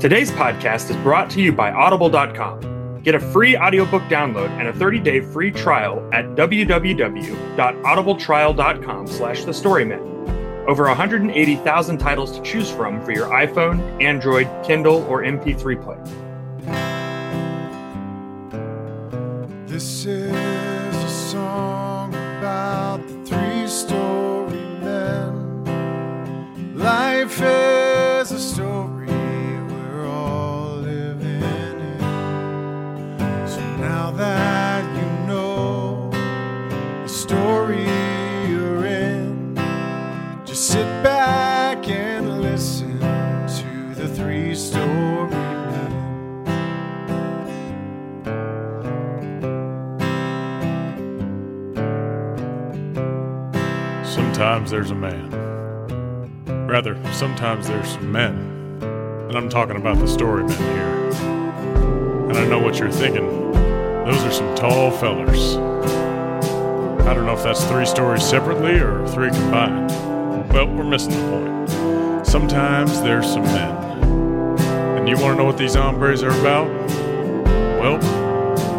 Today's podcast is brought to you by Audible.com. Get a free audiobook download and a 30-day free trial at www.audibletrial.com slash thestorymen. Over 180,000 titles to choose from for your iPhone, Android, Kindle, or MP3 player. This is a song about the three story men. Life is Sometimes there's a man. Rather, sometimes there's men. And I'm talking about the story men here. And I know what you're thinking. Those are some tall fellers. I don't know if that's three stories separately or three combined. Well, we're missing the point. Sometimes there's some men. And you want to know what these hombres are about? Well,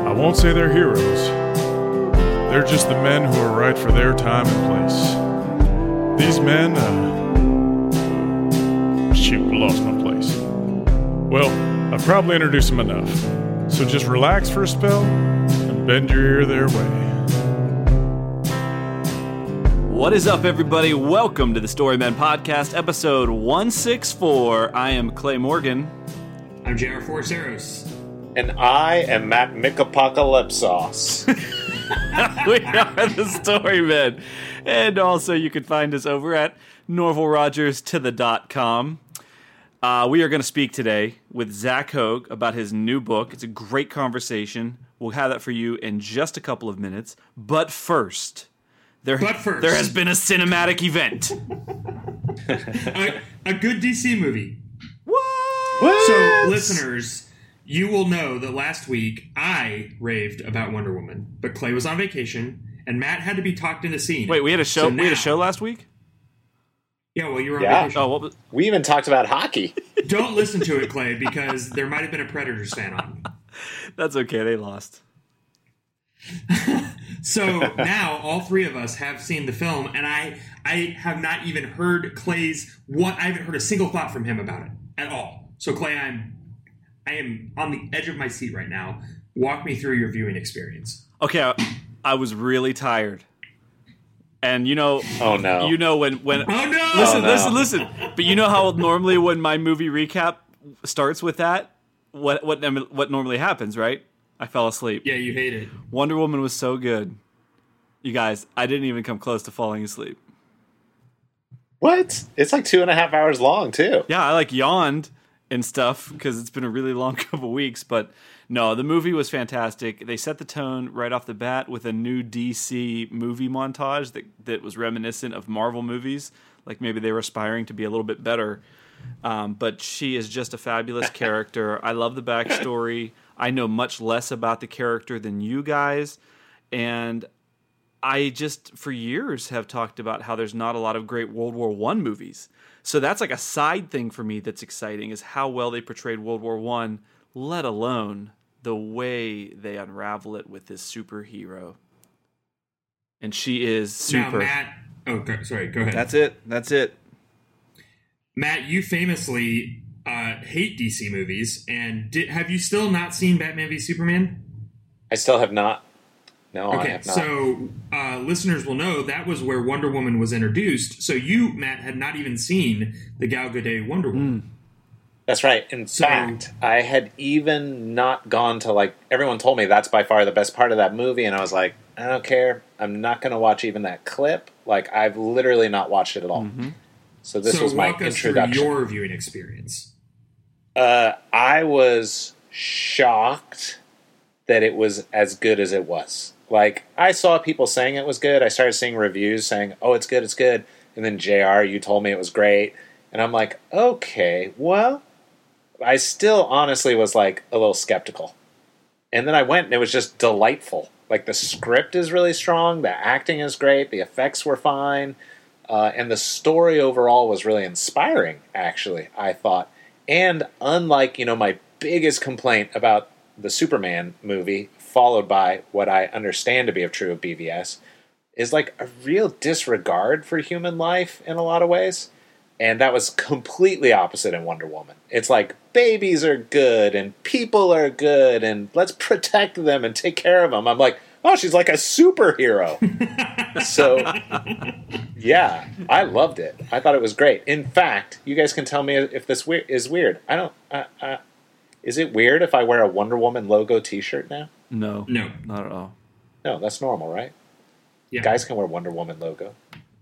I won't say they're heroes. They're just the men who are right for their time and place. These men, uh. Shoot, lost my place. Well, I've probably introduced them enough. So just relax for a spell and bend your ear their way. What is up, everybody? Welcome to the Storymen Podcast, episode 164. I am Clay Morgan. I'm JR Forasteros. And I am Matt Mikapocalypsos. we are the Storymen. And also, you can find us over at norvillerogers.com. Uh, we are going to speak today with Zach Hoag about his new book. It's a great conversation. We'll have that for you in just a couple of minutes. But first, there, But first. there has been a cinematic event. a, a good DC movie. what? So, listeners, you will know that last week I raved about Wonder Woman, but Clay was on vacation and Matt had to be talked into seeing. it. Wait, we had a show. So we had a show last week. Yeah, well, you were on Yeah. vacation. Oh, what was? we even talked about hockey. Don't listen to it, Clay, because there might have been a Predators fan on. That's okay. They lost. So now all three of us have seen the film, and I I have not even heard Clay's what I haven't heard a single thought from him about it at all. So Clay, I'm I am on the edge of my seat right now. Walk me through your viewing experience. Okay, I, I was really tired, and you know, Oh no. you know when when Oh no! listen, Oh, no. listen, listen. But you know how normally when my movie recap starts with that, what what what normally happens, right? I fell asleep. Yeah, you hate it. Wonder Woman was so good, you guys. I didn't even come close to falling asleep. what? It's like two and a half hours long too. Yeah, I like yawned and stuff because it's been a really long couple weeks. But no, the movie was fantastic. They set the tone right off the bat with a new DC movie montage that that was reminiscent of Marvel movies. Like maybe they were aspiring to be a little bit better. Um, but she is just a fabulous character. I love the backstory. I know much less about the character than you guys, and I just for years have talked about how there's not a lot of great World War One movies. So that's like a side thing for me that's exciting is how well they portrayed World War One, let alone the way they unravel it with this superhero. And she is super. Now, Matt. Oh, go, sorry. Go ahead. that's it. That's it. Matt, you famously uh, hate DC movies, and did, have you still not seen Batman v Superman? I still have not. No, I Okay, have not. so uh, listeners will know that was where Wonder Woman was introduced. So you, Matt, had not even seen the Gal Gadot Wonder Woman. That's right. In So- fact, I had even not gone to like everyone told me that's by far the best part of that movie, and I was like, I don't care. I'm not going to watch even that clip. Like I've literally not watched it at all. So this so was my walk us introduction. your viewing experience. Uh, I was shocked that it was as good as it was. Like I saw people saying it was good. I started seeing reviews saying, "Oh, it's good, it's good," and then Jr. You told me it was great, and I'm like, "Okay, well." I still honestly was like a little skeptical, and then I went and it was just delightful. Like the script is really strong, the acting is great, the effects were fine, uh, and the story overall was really inspiring. Actually, I thought And unlike, you know, my biggest complaint about the Superman movie, followed by what I understand to be of true of BVS, is like a real disregard for human life in a lot of ways. And that was completely opposite in Wonder Woman. It's like babies are good and people are good and let's protect them and take care of them. I'm like, oh, she's like a superhero. so, yeah, I loved it. I thought it was great. In fact, you guys can tell me if this we- is weird. I don't. Uh, uh, is it weird if I wear a Wonder Woman logo T-shirt now? No, No. not at all. No, that's normal, right? Yeah. Guys can wear Wonder Woman logo.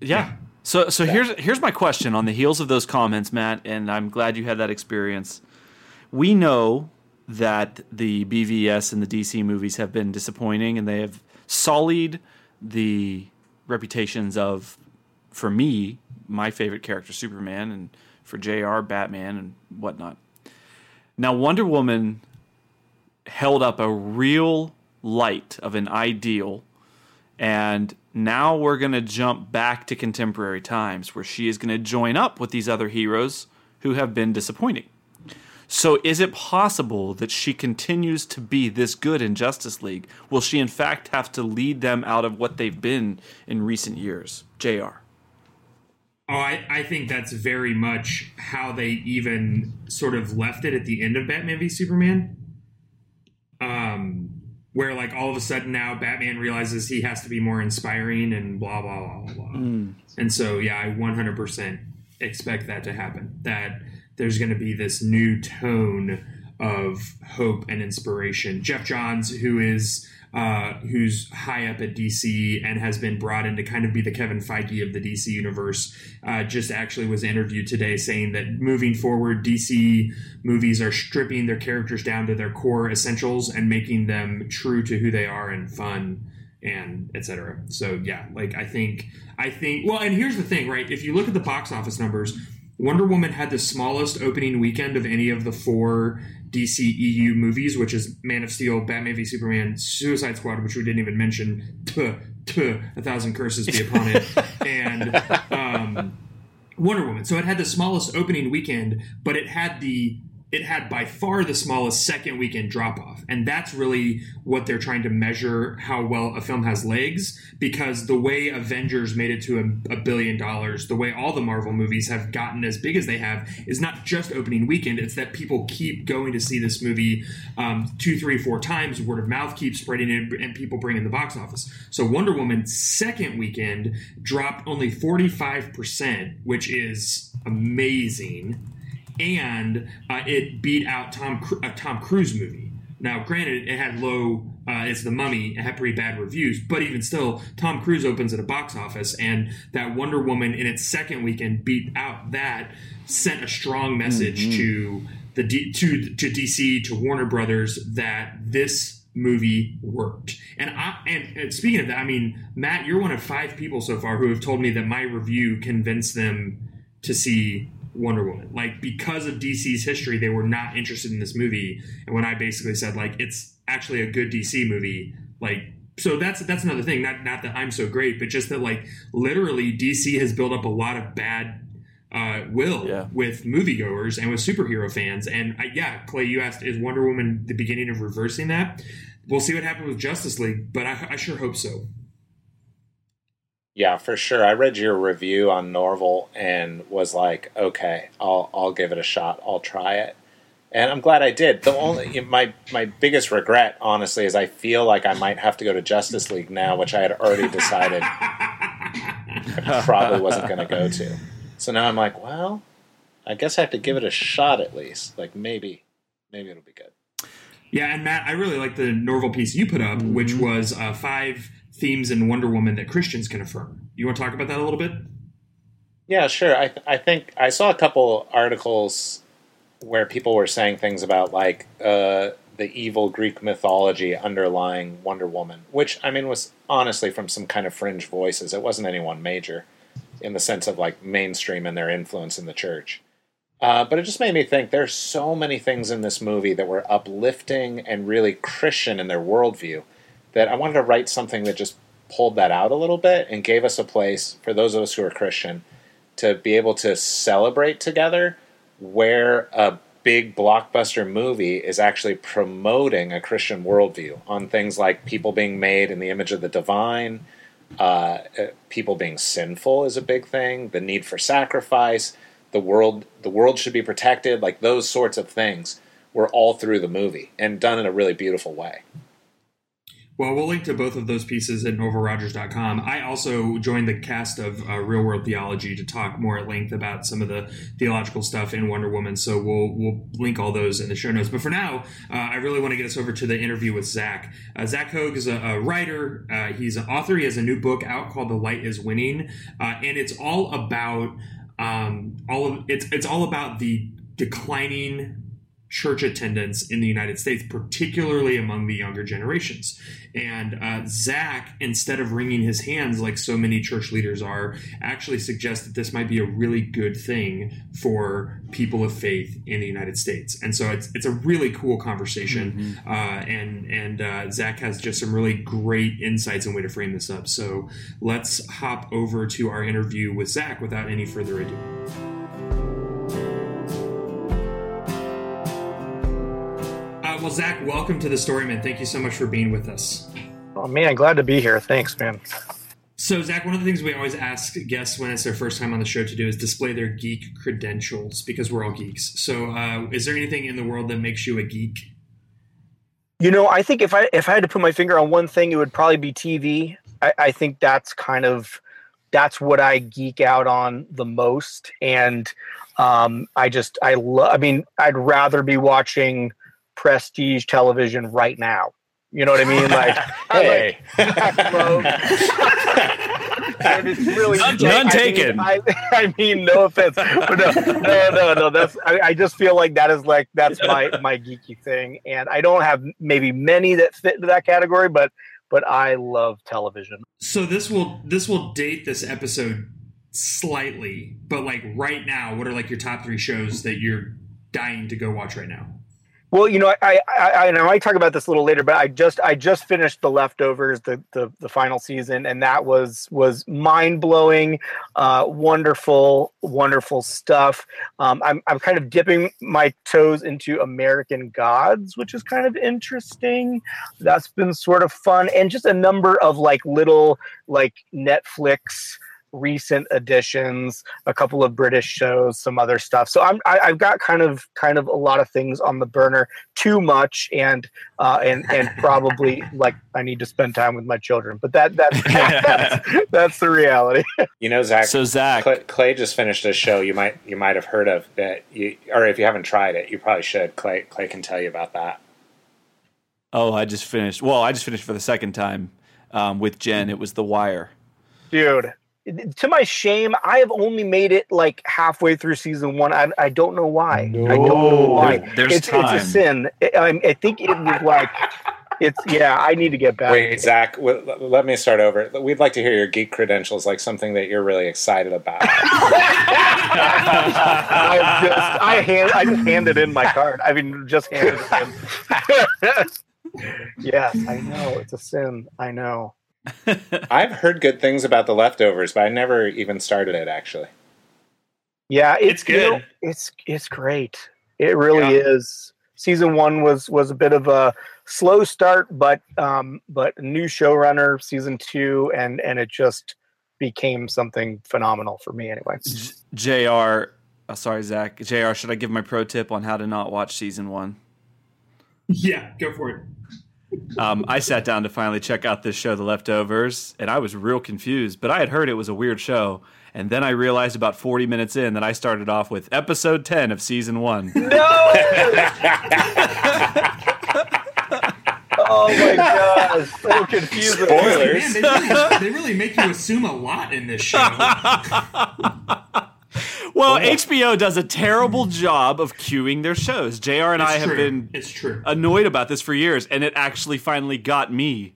Yeah. So so here's here's my question on the heels of those comments, Matt, and I'm glad you had that experience. We know that the BVS and the DC movies have been disappointing and they have sullied the reputations of for me, my favorite character Superman and for JR Batman and whatnot. Now Wonder Woman held up a real light of an ideal and now we're going to jump back to contemporary times where she is going to join up with these other heroes who have been disappointing. So, is it possible that she continues to be this good in Justice League? Will she, in fact, have to lead them out of what they've been in recent years? JR. Oh, I, I think that's very much how they even sort of left it at the end of Batman v Superman. Um, where like all of a sudden now Batman realizes he has to be more inspiring and blah blah blah blah blah. And so yeah, I 100% expect that to happen. That there's going to be this new tone of hope and inspiration. Geoff Johns, who is uh, who's high up at DC and has been brought in to kind of be the Kevin Feige of the DC universe, uh, just actually was interviewed today saying that moving forward, DC movies are stripping their characters down to their core essentials and making them true to who they are and fun and etc. So yeah, like I think I think well, and here's the thing, right? If you look at the box office numbers, Wonder Woman had the smallest opening weekend of any of the four DC EU movies, which is Man of Steel, Batman v Superman, Suicide Squad, which we didn't even mention. Tuh, tuh, a thousand curses be upon it, and um, Wonder Woman. So it had the smallest opening weekend, but it had the it had by far the smallest second weekend drop off. And that's really what they're trying to measure how well a film has legs because the way Avengers made it to a, a billion dollars, the way all the Marvel movies have gotten as big as they have is not just opening weekend, it's that people keep going to see this movie um, two, three, four times. Word of mouth keeps spreading and, and people bring in the box office. So Wonder Woman second weekend dropped only 45%, which is amazing and uh, it beat out Tom a Tom Cruise movie. Now, granted, it had low. Uh, it's the Mummy. It had pretty bad reviews, but even still, Tom Cruise opens at a box office, and that Wonder Woman in its second weekend beat out that. Sent a strong message to the D- to to DC to Warner Brothers that this movie worked. And I and, and speaking of that, I mean, Matt, you're one of five people so far who have told me that my review convinced them to see Wonder Woman. Like because of DC's history, they were not interested in this movie. And when I basically said like it's actually a good DC movie, like so that's that's another thing. Not not that I'm so great, but just that like literally DC has built up a lot of bad uh, will Yeah. with moviegoers and with superhero fans. And I, yeah, Clay, you asked is Wonder Woman the beginning of reversing that? We'll see what happens with Justice League, but I, I sure hope so. Yeah, for sure. I read your review on Norville and was like, okay, I'll I'll give it a shot. I'll try it. And I'm glad I did. The only my my biggest regret, honestly, is I feel like I might have to go to Justice League now, which I had already decided I probably wasn't going to go to. So now I'm like, well, I guess I have to give it a shot at least. Like maybe, maybe it'll be good. Yeah, and Matt, I really like the Norville piece you put up, which was uh, five themes in Wonder Woman that Christians can affirm. You want to talk about that a little bit? Yeah, sure. I I think I saw a couple articles where people were saying things about like uh, the evil Greek mythology underlying Wonder Woman, which I mean was honestly from some kind of fringe voices. It wasn't anyone major in the sense of like mainstream and their influence in the church. Uh, but it just made me think there's so many things in this movie that were uplifting and really Christian in their worldview that I wanted to write something that just pulled that out a little bit and gave us a place for those of us who are Christian to be able to celebrate together where a big blockbuster movie is actually promoting a Christian worldview on things like people being made in the image of the divine, uh, uh, people being sinful is a big thing, the need for sacrifice, the world the world should be protected, like those sorts of things were all through the movie and done in a really beautiful way. Well, we'll link to both of those pieces at norvillerogers.com. I also joined the cast of uh, Real World Theology to talk more at length about some of the theological stuff in Wonder Woman. So we'll we'll link all those in the show notes. But for now, uh, I really want to get us over to the interview with Zach. Uh, Zach Hoag is a, a writer. Uh, he's an author. He has a new book out called The Light Is Winning, uh, and it's all about um, all of it's it's all about the declining church attendance in the United States, particularly among the younger generations. And uh, Zach, instead of wringing his hands like so many church leaders are, actually suggests that this might be a really good thing for people of faith in the United States. And so it's it's a really cool conversation. Uh, and and uh, Zach has just some really great insights and way to frame this up. So let's hop over to our interview with Zach without any further ado. Well, Zach, welcome to the Storyman. Thank you so much for being with us. Oh man, glad to be here. Thanks, man. So, Zach, one of the things we always ask guests when it's their first time on the show to do is display their geek credentials because we're all geeks. So, uh, is there anything in the world that makes you a geek? You know, I think if I if I had to put my finger on one thing, it would probably be TV. I, I think that's kind of that's what I geek out on the most, and um, I just I love. I mean, I'd rather be watching prestige television right now. You know what I mean? Like, Hey. and it's really None- I none mean, taken. I, I mean, no offense, but no, no, no, no. That's I, I just feel like that is like that's my my geeky thing, and I don't have maybe many that fit into that category, but but I love television. So this will this will date this episode slightly, but like right now, what are like your top three shows that you're dying to go watch right now? Well, you know, I, I, I, and I might talk about this a little later, but I just, I just finished the leftovers, the, the, the final season, and that was, was mind blowing, uh, wonderful, wonderful stuff. Um, I'm, I'm kind of dipping my toes into American Gods, which is kind of interesting. That's been sort of fun, and just a number of like little, like Netflix recent additions a couple of british shows some other stuff so i'm I, i've got kind of kind of a lot of things on the burner too much and uh and and probably like i need to spend time with my children but that that's that's, that's the reality You know, Zach. So Zach, Clay, Clay just finished a show you might you might have heard of that you or if you haven't tried it, you probably should. Clay Clay can tell you about that. oh, I just finished. Well, I just finished for the second time um, with Jen. It was The Wire. dude to my shame i have only made it like halfway through season one i, I don't know why i don't know why there's it's, time. it's a sin I, I I think it was like it's yeah i need to get back Wait, Zach, w- l- let me start over. We'd like to hear your geek credentials, like something that you're really excited about. I just I hand I just handed in my card. I mean, just handed it in. yes, I know it's a sin. I know. I've heard good things about the leftovers, but I never even started it actually. Yeah, It's it's, you know, good. it's it's great. It really is. Season one was was a bit of a slow start, but um, but new showrunner. Season two, and and it just became something phenomenal for me anyway. J- Jr. Oh, sorry, Zach. Jr. Should I give my pro tip on how to not watch season one? Yeah, go for it. Um, I sat down to finally check out this show, The Leftovers, and I was real confused. But I had heard it was a weird show, and then I realized about 40 minutes in that I started off with episode 10 of season one. No! oh my god, so confusing. Spoilers. Man, they really, they really make you assume a lot in this show. Well, HBO does a terrible hmm. job of queuing their shows. Jr. and I have true. been It's true. annoyed about this for years, and it actually finally got me.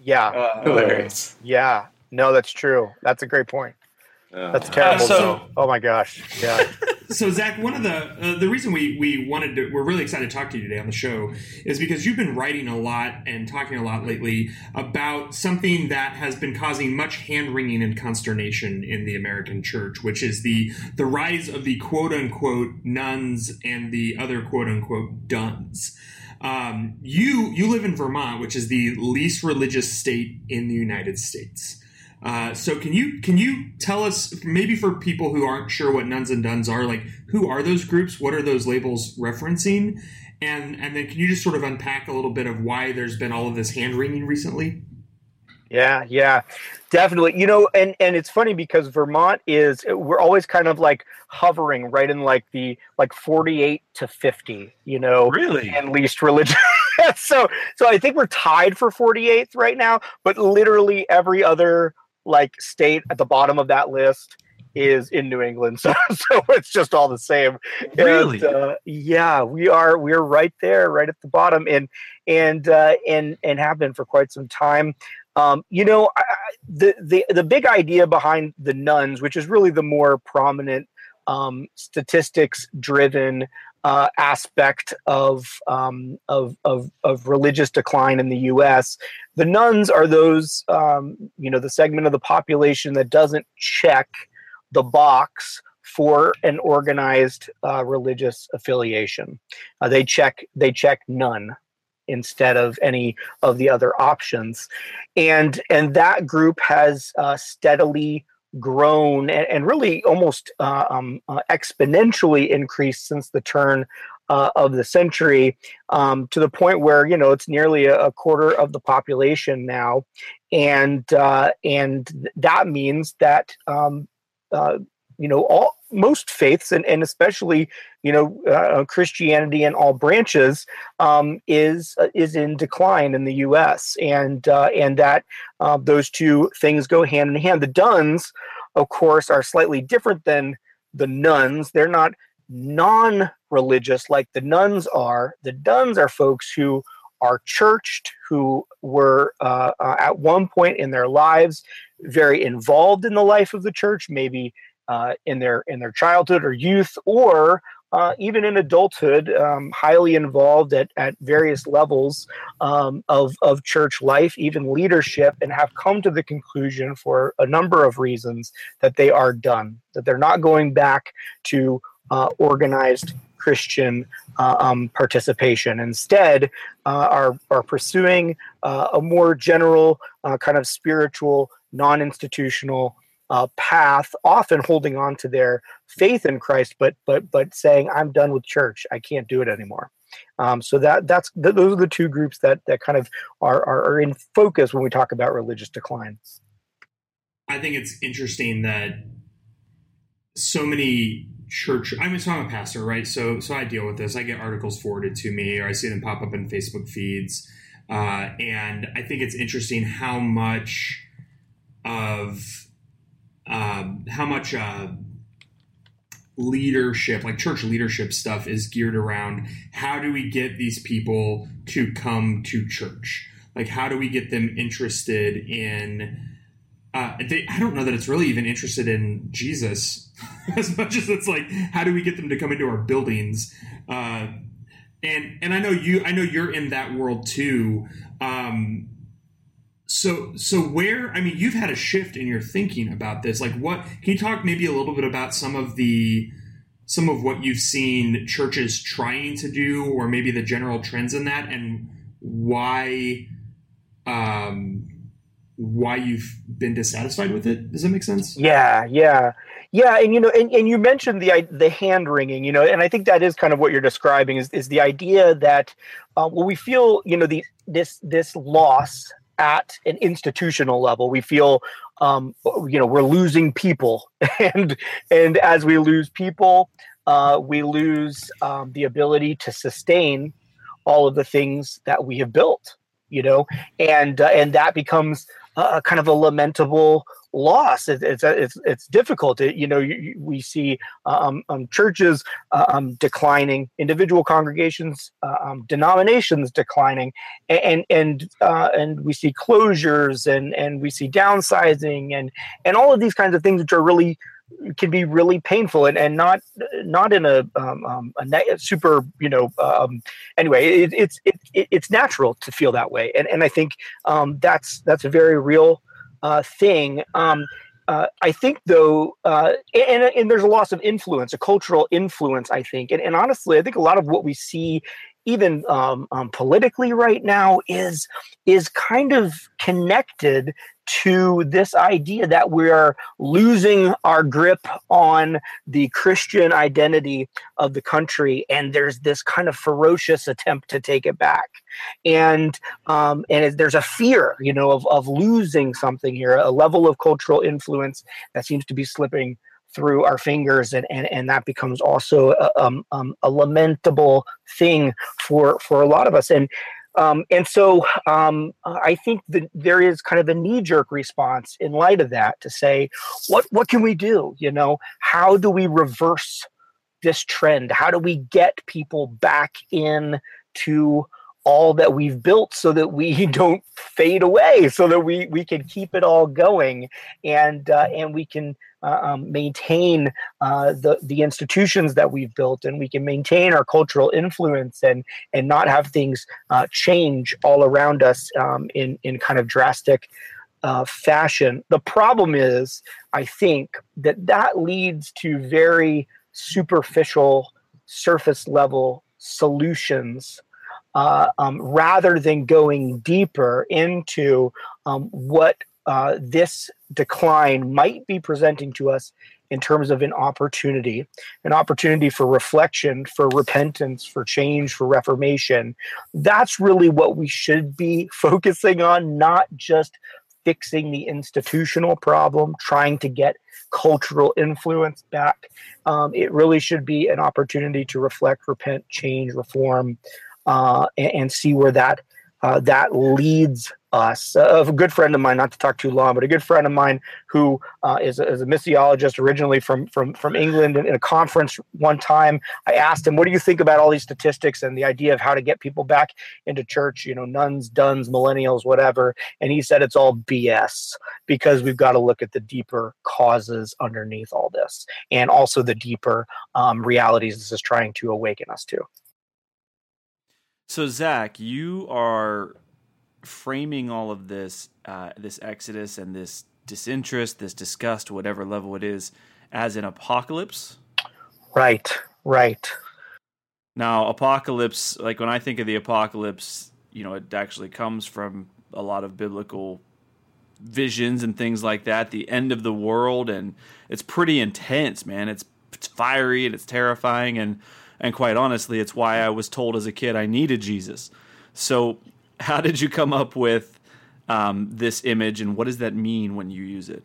Yeah, uh, uh, Hilarious. yeah. No, that's true. That's a great point. Oh. That's terrible. so- oh my gosh. Yeah. so Zach, one of the uh, the reason we we wanted to we're really excited to talk to you today on the show is because you've been writing a lot and talking a lot lately about something that has been causing much hand wringing and consternation in the American church, which is the the rise of the quote unquote nones and the other quote unquote dones. Um, you you live in Vermont, which is the least religious state in the United States. Uh, so can you can you tell us maybe for people who aren't sure what nones and dones are like who are those groups? What are those labels referencing? And and then can you just sort of unpack a little bit of why there's been all of this hand wringing recently? Yeah yeah definitely. You know and and it's funny because vermont is we're always kind of like hovering right in like the like 48 to 50 you know Really? and least religious so so i think we're tied for 48th right now but literally every other like state at the bottom of that list is in new england. So so it's just all the same. Really? And, uh, yeah we are we're right there right at the bottom and and uh, and and have been for quite some time. Um, you know, I, the the the big idea behind the nones, which is really the more prominent um, statistics driven uh, aspect of, um, of of of religious decline in the U.S. The nones are those um, you know the segment of the population that doesn't check the box for an organized uh, religious affiliation. Uh, they check they check none instead of any of the other options and and that group has uh, steadily grown and, and really almost uh, um, uh, exponentially increased since the turn uh, of the century um, to the point where you know it's nearly a, a quarter of the population now. And uh, and th- that means that um, uh, you know all most faiths and, and especially you know uh, christianity in all branches um, is uh, is in decline in the U.S. and uh, and that uh, those two things go hand in hand. The Dones, of course, are slightly different than the nones. They're not non-religious like the nones are. The Dones are folks who are churched, who were uh, uh, at one point in their lives very involved in the life of the church, maybe uh, in their in their childhood or youth, or uh, even in adulthood, um, highly involved at, at various levels um, of, of church life, even leadership, and have come to the conclusion for a number of reasons that they are done, that they're not going back to uh, organized Christian uh, um, participation. Instead, uh, are, are pursuing uh, a more general, uh, kind of spiritual, non institutional uh, path, often holding on to their faith in Christ, but but but saying, "I'm done with church. I can't do it anymore." Um, so that that's th- those are the two groups that that kind of are, are are in focus when we talk about religious decline. I think it's interesting that so many church. I mean, so I'm a pastor, right? So, so I deal with this. I get articles forwarded to me, or I see them pop up in Facebook feeds, uh, and I think it's interesting how much of um, how much uh, leadership, like church leadership stuff, is geared around how do we get these people to come to church? Like, how do we get them interested in? Uh, they, I don't know that it's really even interested in Jesus as much as it's like, how do we get them to come into our buildings? Uh, and and I know you, I know you're in that world too. Um, so so where I mean, you've had a shift in your thinking about this. Like, what can you talk maybe a little bit about some of the some of what you've seen churches trying to do, or maybe the general trends in that, and why um, why you've been dissatisfied with it. Does that make sense? Yeah, yeah, yeah. And you know, and, and you mentioned the the hand wringing, you know, and I think that is kind of what you're describing is is the idea that uh, well, we feel you know the this this loss at an institutional level. We feel um, you know we're losing people, and and as we lose people, uh, we lose um, the ability to sustain all of the things that we have built. You know, and uh, and that becomes uh, kind of a lamentable loss. It, it's it's it's difficult. It, you know, you, we see um, um, churches uh, um, declining, individual congregations, uh, um, denominations declining, and and uh, and we see closures and and we see downsizing and and all of these kinds of things which are really can be really painful and, and not not in a, um, um, a super you know um, anyway it, it's it, it's natural to feel that way and and I think um, that's that's a very real uh, thing. Um, uh, I think, though, uh, and, and there's a loss of influence, a cultural influence, I think. And, and honestly, I think a lot of what we see even um, um, politically right now is is kind of connected to this idea that we're losing our grip on the Christian identity of the country, and there's this kind of ferocious attempt to take it back, and um, and there's a fear, you know, of of losing something here, a level of cultural influence that seems to be slipping through our fingers and and, and that becomes also a, um, um, a lamentable thing for for a lot of us and um, and so um, I think that there is kind of a knee jerk response in light of that to say, what what can we do? You know, how do we reverse this trend? How do we get people back in to all that we've built so that we don't fade away so that we we can keep it all going and uh, and we can uh, um, maintain uh, the the institutions that we've built, and we can maintain our cultural influence, and and not have things uh, change all around us um, in in kind of drastic uh, fashion. The problem is, I think that that leads to very superficial, surface level solutions uh, um, rather than going deeper into um, what uh, this decline might be presenting to us in terms of an opportunity, an opportunity for reflection, for repentance, for change, for reformation. That's really what we should be focusing on, not just fixing the institutional problem, trying to get cultural influence back. Um, it really should be an opportunity to reflect, repent, change, reform, uh, and, and see where that uh, that leads us. Uh, a good friend of mine, not to talk too long, but a good friend of mine who uh, is a, is, a, missiologist originally from from from England. In, in, a conference one time, I asked him, "What do you think about all these statistics and the idea of how to get people back into church? You know, nones, dones, millennials, whatever." And he said it's all BS because we've got to look at the deeper causes underneath all this, and also the deeper um, realities this is trying to awaken us to. So Zach, you are framing all of this, uh, this exodus and this disinterest, this disgust, whatever level it is, as an apocalypse. Right. Right. Now, apocalypse, like when I think of the apocalypse, you know, it actually comes from a lot of biblical visions and things like that. The end of the world, and it's pretty intense, man. It's, it's fiery and it's terrifying, and and quite honestly, it's why I was told as a kid I needed Jesus. So, how did you come up with um, this image, and what does that mean when you use it?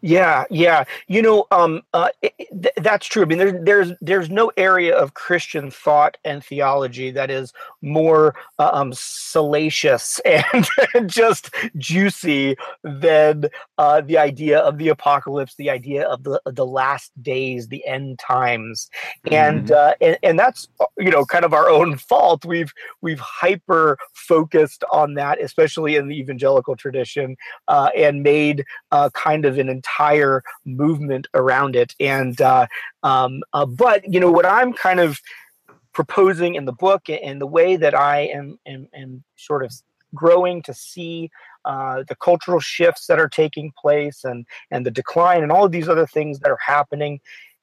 Yeah, yeah. You know, um, uh, it, th- that's true. I mean, there's there's there's no area of Christian thought and theology that is more uh, um, salacious and just juicy than uh, the idea of the apocalypse, the idea of the the last days, the end times, and mm-hmm. uh, and and that's you know kind of our own fault. We've we've hyper focused on that, especially in the evangelical tradition, uh, and made uh, kind of an entire movement around it. And uh, um, uh, but you know what I'm kind of proposing in the book and the way that I am, am, am sort of growing to see uh, the cultural shifts that are taking place and and the decline and all of these other things that are happening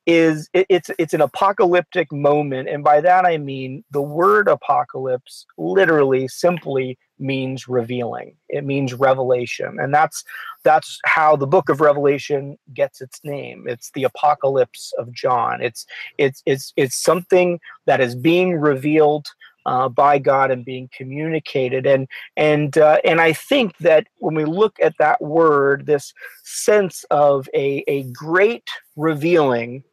is it, it's it's an apocalyptic moment. And by that i mean the word apocalypse literally simply means revealing. It means revelation. And that's that's how the book of revelation gets its name. It's the apocalypse of john. It's it's it's it's something that is being revealed uh, by God and being communicated. And and uh, and I think that when we look at that word, this sense of a, a great revealing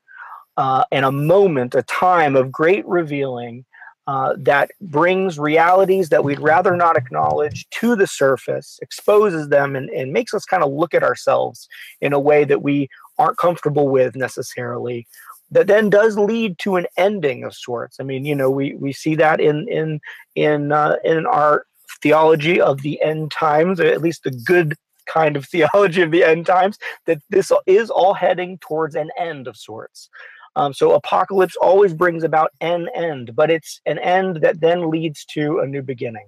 uh, and a moment, a time of great revealing uh, that brings realities that we'd rather not acknowledge to the surface, exposes them, and, and makes us kind of look at ourselves in a way that we aren't comfortable with necessarily. That then does lead to an ending of sorts. I mean, you know, we, we see that in in in uh, in our theology of the end times, at least the good kind of theology of the end times that this is all heading towards an end of sorts. Um, so apocalypse always brings about an end, but it's an end that then leads to a new beginning.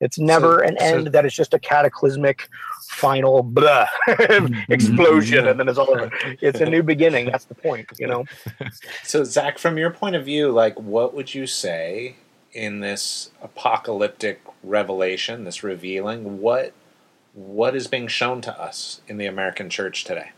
It's never So- an so- end that is just a cataclysmic final blah, explosion and then it's all over. It's a new beginning. That's the point, you know? So, Zach, from your point of view, like, what would you say in this apocalyptic revelation, this revealing? What what is being shown to us in the American church today?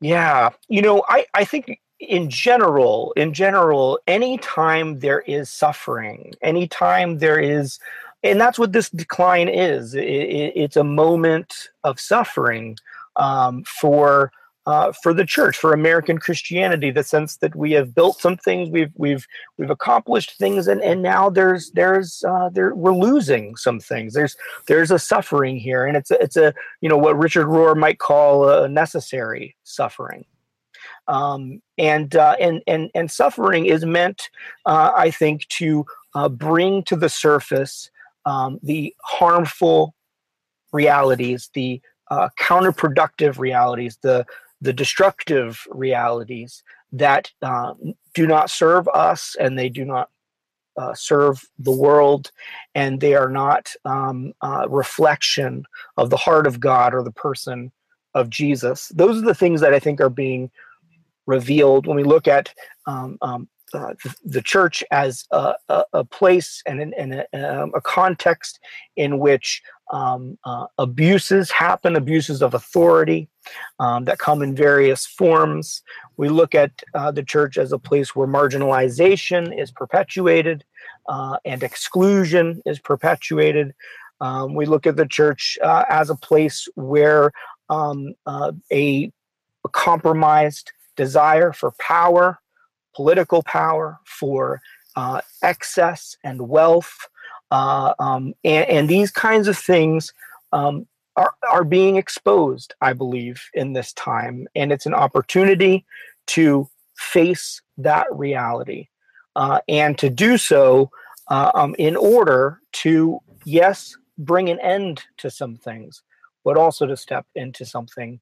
Yeah, you know, I I think in general, in general, anytime there is suffering, anytime there is, and that's what this decline is. It, it, it's a moment of suffering um, for uh, for the church, for American Christianity. The sense that we have built some things, we've we've we've accomplished things, and, and now there's there's uh, there we're losing some things. There's there's a suffering here, and it's a, it's a you know what Richard Rohr might call a necessary suffering. Um, and uh, and and and suffering is meant, uh, I think, to uh, bring to the surface um, the harmful realities, the counterproductive realities, the the destructive realities that uh, do not serve us and they do not uh, serve the world, and they are not um, reflection of the heart of God or the person of Jesus. Those are the things that I think are being revealed when we look at um, um, uh, the, church as a, a, a place and, an, and a, um, a context in which um, uh, abuses happen, abuses of authority um, that come in various forms. We look at uh, the church as a place where marginalization is perpetuated uh, and exclusion is perpetuated. Um, we look at the church uh, as a place where um, a compromised desire for power, political power, for uh, excess and wealth, uh, um, and, and these kinds of things um, are, are being exposed, I believe, in this time. And it's an opportunity to face that reality uh, and to do so uh, um, in order to, yes, bring an end to some things, but also to step into something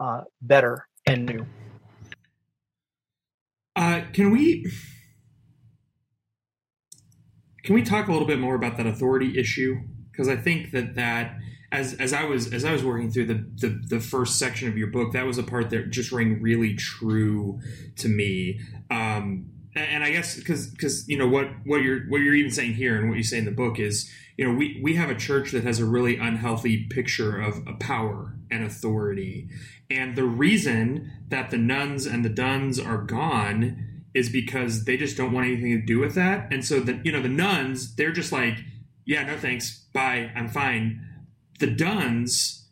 uh, better and new. Can we can we talk a little bit more about that authority issue? Because I think that that as as I was as I was working through the, the the first section of your book, that was a part that just rang really true to me. Um, and, I guess because because you know what what you're what you're even saying here and what you say in the book is you know we we have a church that has a really unhealthy picture of power and authority, and the reason that the nones and the dones are gone is because they just don't want anything to do with that. And so the you know the nones, they're just like, yeah, no thanks, bye, I'm fine. The dones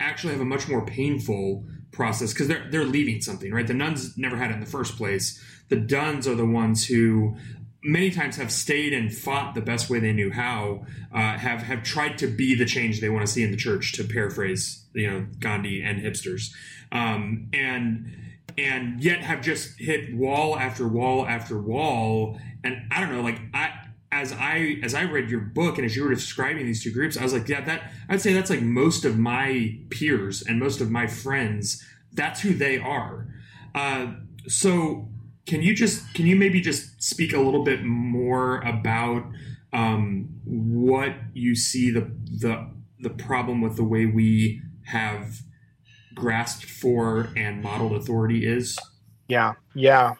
actually have a much more painful process because they're they're leaving something, right? The nones never had it in the first place. The dones are the ones who many times have stayed and fought the best way they knew how, uh, have have tried to be the change they want to see in the church, to paraphrase you know Gandhi and hipsters, um, and and yet have just hit wall after wall after wall. And I don't know, like I as I as I read your book and as you were describing these two groups, I was like, yeah, that I'd say that's like most of my peers and most of my friends. That's who they are. Uh, so can you just can you maybe just speak a little bit more about um, what you see the the the problem with the way we have grasped for and modeled authority is? Yeah, yeah,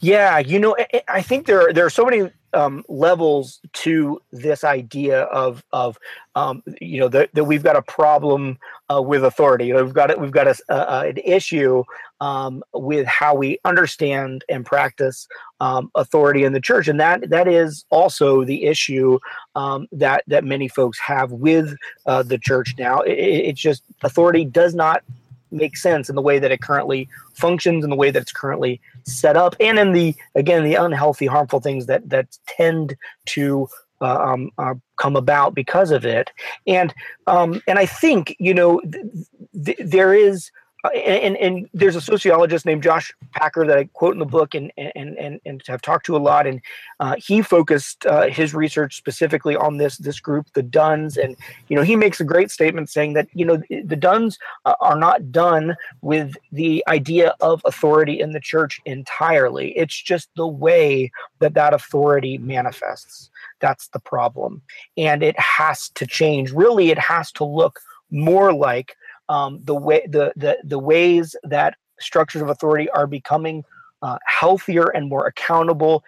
yeah. You know, I, think there are, there are so many um, levels to this idea of of um, you know that, that we've got a problem uh, with authority. We've got it. We've got a, an issue um, with how we understand and practice um, authority in the church, and that that is also the issue um, that that many folks have with uh, the church now. It, it- it's just authority does not make sense in the way that it currently functions, in the way that it's currently set up, and in the again the unhealthy, harmful things that that tend to uh, um, uh, come about because of it. And um, and I think you know th- th- there is and, and there's a sociologist named Josh Packard that I quote in the book and and and, and have talked to a lot, and uh, he focused uh, his research specifically on this this group, the Dones, and you know he makes a great statement saying that you know the Dones uh, are not done with the idea of authority in the church entirely. It's just the way that that authority manifests. That's the problem, and it has to change. Really, it has to look more like um, the way the, the the ways that structures of authority are becoming uh, healthier and more accountable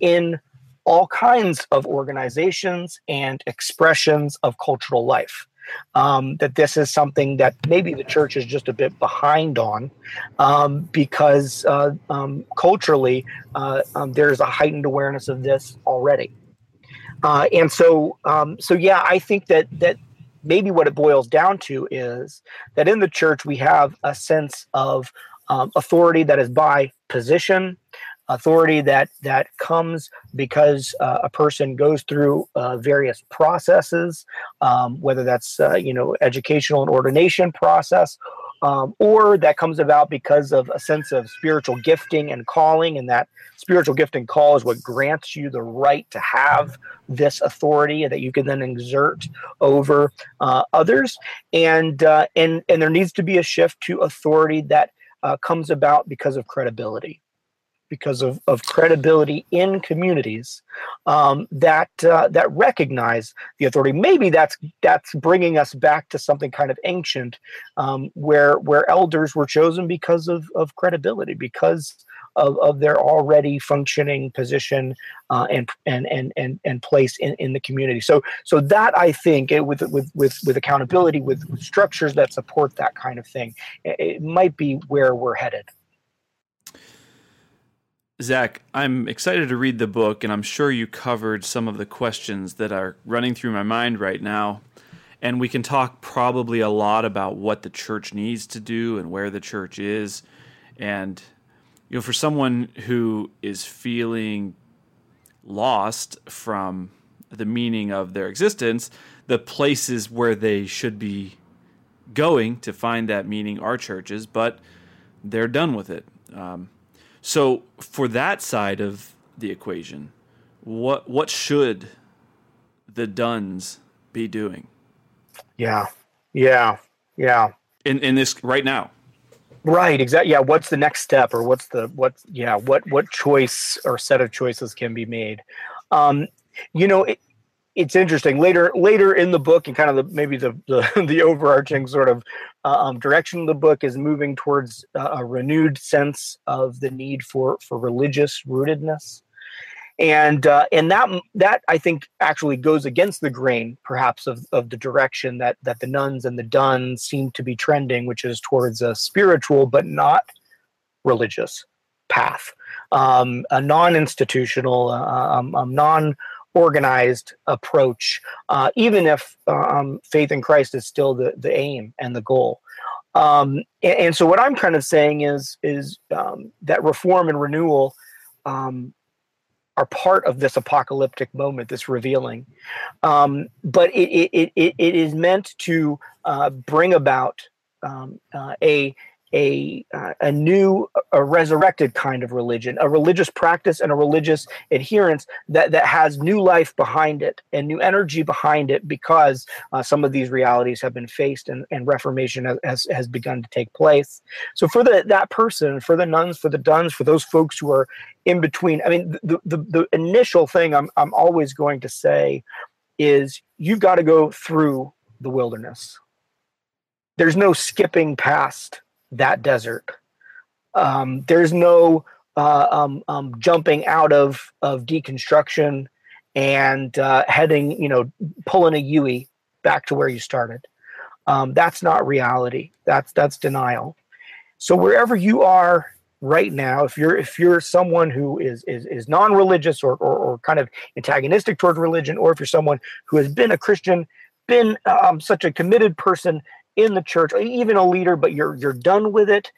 in all kinds of organizations and expressions of cultural life. Um, that this is something that maybe the church is just a bit behind on um, because uh, um, culturally uh, um, there's a heightened awareness of this already. Uh, and so, um, so yeah, I think that that maybe what it boils down to is that in the church we have a sense of um, authority that is by position authority that that comes because uh, a person goes through uh, various processes um, whether that's uh, you know educational and ordination process um, or that comes about because of a sense of spiritual gifting and calling, and that spiritual gifting call is what grants you the right to have this authority that you can then exert over uh, others. And uh, and and there needs to be a shift to authority that uh, comes about because of credibility because of, of credibility in communities um, that uh, that recognize the authority. Maybe that's that's bringing us back to something kind of ancient, um, where where elders were chosen because of, of credibility, because of, of their already functioning position uh, and, and and and and place in, in the community. So so that I think it, with with with with accountability, with, with structures that support that kind of thing, it, it might be where we're headed. Zach, I'm excited to read the book, and I'm sure you covered some of the questions that are running through my mind right now. And we can talk probably a lot about what the church needs to do and where the church is. And, you know, for someone who is feeling lost from the meaning of their existence, the places where they should be going to find that meaning are churches, but they're done with it. Um, so for that side of the equation, what what should the Dones be doing? Yeah, yeah, yeah. In in this right now. Right. Exactly. Yeah. What's the next step, or what's the what? Yeah. What what choice or set of choices can be made? Um, you know, it, it's interesting. Later later in the book and kind of the maybe the the, the overarching sort of uh, um, direction of the book is moving towards a renewed sense of the need for for religious rootedness. And uh, and that that I think actually goes against the grain perhaps of, of the direction that that the nones and the dones seem to be trending which is towards a spiritual but not religious path. Um, a non-institutional uh, um, um, non organized approach, uh, even if um, faith in Christ is still the, the aim and the goal. Um, and, and, so what I'm kind of saying is is um, that reform and renewal um, are part of this apocalyptic moment, this revealing. Um, but it, it, it, it is meant to uh, bring about um, uh, a a uh, a new a resurrected kind of religion a religious practice and a religious adherence that that has new life behind it and new energy behind it because uh, some of these realities have been faced and, and reformation has, has begun to take place. So for the that person for the nones for the dones for those folks who are in between i mean the the, the initial thing i'm i'm always going to say is you've got to go through the wilderness. There's no skipping past that desert. Um, there's no uh, um, um, jumping out of of deconstruction and uh, heading, you know, pulling a Yui back to where you started. Um, that's not reality. That's that's denial. So wherever you are right now, if you're if you're someone who is is, is non-religious or, or, or kind of antagonistic toward religion, or if you're someone who has been a Christian, been um, such a committed person in the church, even a leader, but you're you're done with it.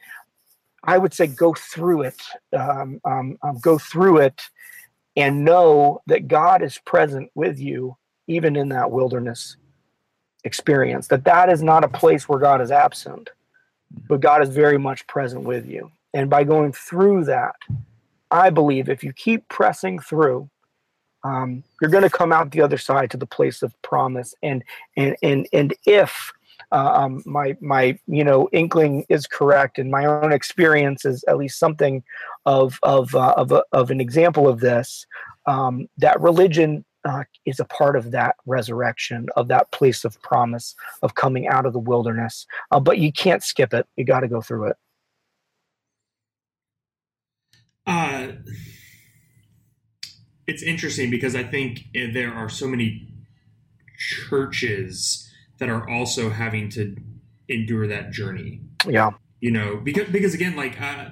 I would say go through it, um, um, um, go through it, and know that God is present with you, even in that wilderness experience. That that is not a place where God is absent. but God is very much present with you. And by going through that, I believe if you keep pressing through, um, you're going to come out the other side to the place of promise. And and and and if um, my my you know inkling is correct, and my own experience is at least something of of uh, of, a, of an example of this, um, that religion uh, is a part of that resurrection, of that place of promise, of coming out of the wilderness. Uh, but you can't skip it. You got to go through it. Uh, it's interesting because I think there are so many churches that are also having to endure that journey. Yeah. You know, because because again, like uh,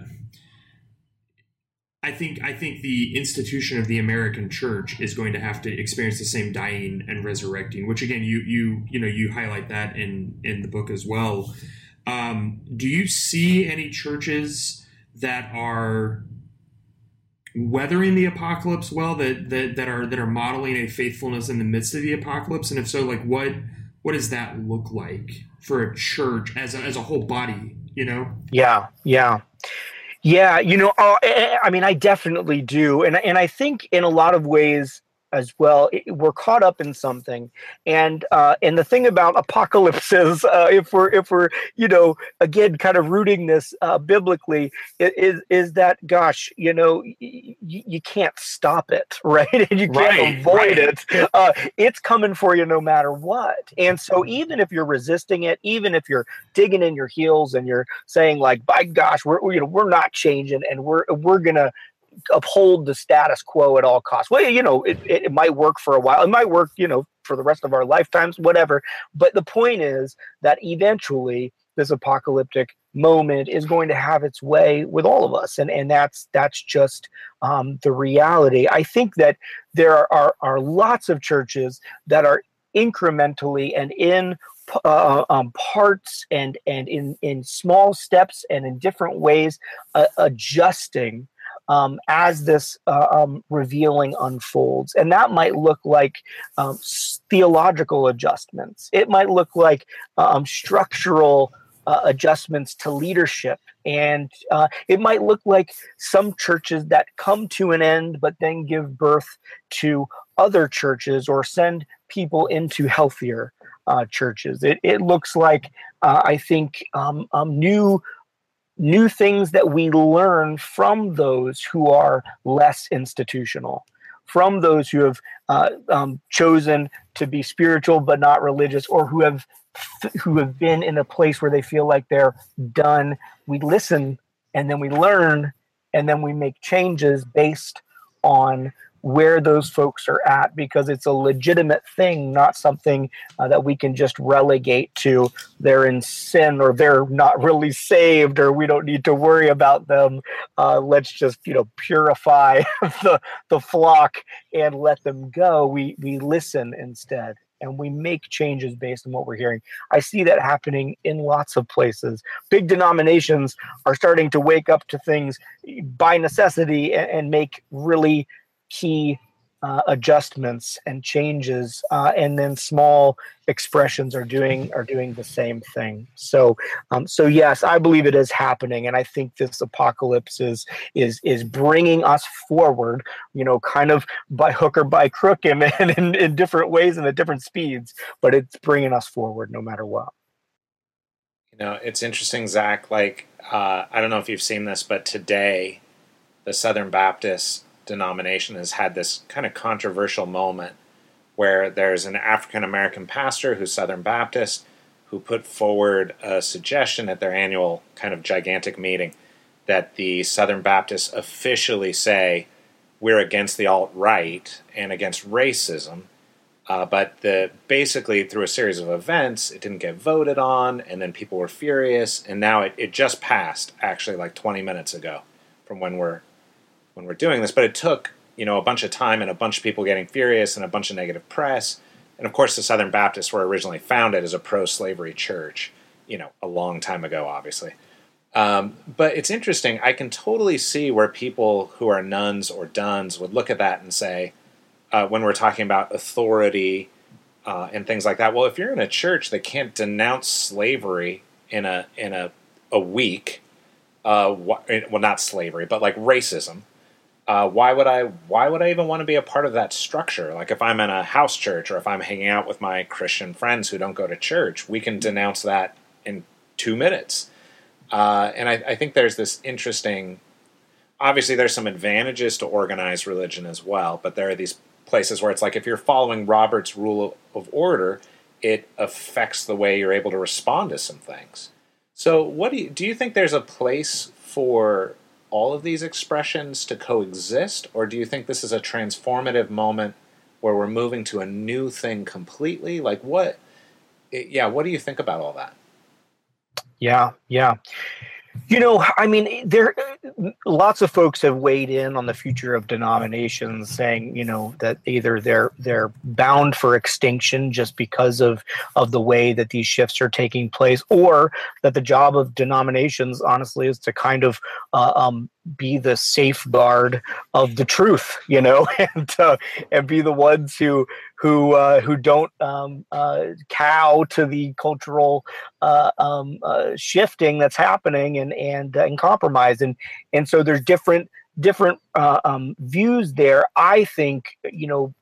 I think I think the institution of the American church is going to have to experience the same dying and resurrecting, which again you you you know you highlight that in in the book as well. Um, do you see any churches that are weathering the apocalypse well that, that that are that are modeling a faithfulness in the midst of the apocalypse and if so like what what does that look like for a church as a, as a whole body you know? Yeah yeah. Yeah you know uh, i mean i definitely do. And and i think in a lot of ways as well. We're caught up in something, and uh, and the thing about apocalypses, uh, if we're if we're you know again kind of rooting this uh, biblically, is is that gosh, you know, y- you can't stop it, right? And you can't right, avoid right. it. Uh, it's coming for you no matter what. And so even if you're resisting it, even if you're digging in your heels and you're saying like, by gosh, we're you know we're not changing, and we're we're gonna uphold the status quo at all costs. Well, you know, it, it, it might work for a while. It might work, you know, for the rest of our lifetimes, whatever. But the point is that eventually this apocalyptic moment is going to have its way with all of us and and that's that's just um, the reality i think that there are, are, lots of churches that are incrementally and in uh, um, parts and and in in small steps and in different ways uh, adjusting um, as this uh, um, revealing unfolds. And that might look like um, theological adjustments, it might look like um, structural. Uh, adjustments to leadership. And uh, it might look like some churches that come to an end, but then give birth to other churches or send people into healthier uh, churches. It, it looks like, uh, I think, um, um, new new things that we learn from those who are less institutional, from those who have uh, um, chosen to be spiritual but not religious, or who have who have been in a place where they feel like they're done. We listen and then we learn and then we make changes based on where those folks are at because it's a legitimate thing, not something uh, that we can just relegate to they're in sin or they're not really saved or we don't need to worry about them. Uh, let's just you know purify the the flock and let them go. We we listen instead and we make changes based on what we're hearing. I see that happening in lots of places. Big denominations are starting to wake up to things by necessity and, and make really key uh, adjustments and changes, uh, and then small expressions are doing are doing the same thing. So, um, so yes, I believe it is happening, and I think this apocalypse is is is bringing us forward. You know, kind of by hook or by crook, and in, in different ways and at different speeds, but it's bringing us forward no matter what. You know, it's interesting, Zach. Like, uh, I don't know if you've seen this, but today, the Southern Baptists denomination has had this kind of controversial moment where there's an African American pastor who's Southern Baptist who put forward a suggestion at their annual kind of gigantic meeting that the Southern Baptists officially say we're against the alt right and against racism. Uh, but the basically through a series of events, it didn't get voted on, and then people were furious, and now it, it just passed actually like 20 minutes ago from when we're when we're doing this. But it took you know a bunch of time and a bunch of people getting furious and a bunch of negative press. And of course, the Southern Baptists were originally founded as a pro-slavery church, you know, a long time ago, obviously. Um, but it's interesting. I can totally see where people who are nones or dones would look at that and say, uh, when we're talking about authority uh, and things like that, well, if you're in a church that can't denounce slavery in a in a a week, uh, wh- well, not slavery, but like racism, uh, why would I? Why would I even want to be a part of that structure? Like, if I'm in a house church or if I'm hanging out with my Christian friends who don't go to church, we can denounce that in two minutes. Uh, and I, I think there's this interesting. Obviously, there's some advantages to organized religion as well, but there are these places where it's like if you're following Robert's rule of order, it affects the way you're able to respond to some things. So, what do you do? You think there's a place for all of these expressions to coexist, or do you think this is a transformative moment where we're moving to a new thing completely? Like, what? Yeah, what do you think about all that? Yeah, yeah. You know, I mean, there lots of folks have weighed in on the future of denominations, saying, you know, that either they're they're bound for extinction just because of of the way that these shifts are taking place, or that the job of denominations, honestly, is to kind of uh, um, be the safeguard of the truth, you know, and uh, and be the ones who who uh, who don't um, uh, cow to the cultural uh, um, uh, shifting that's happening and and and compromise. And and so there's different different uh, um, views there. I think you know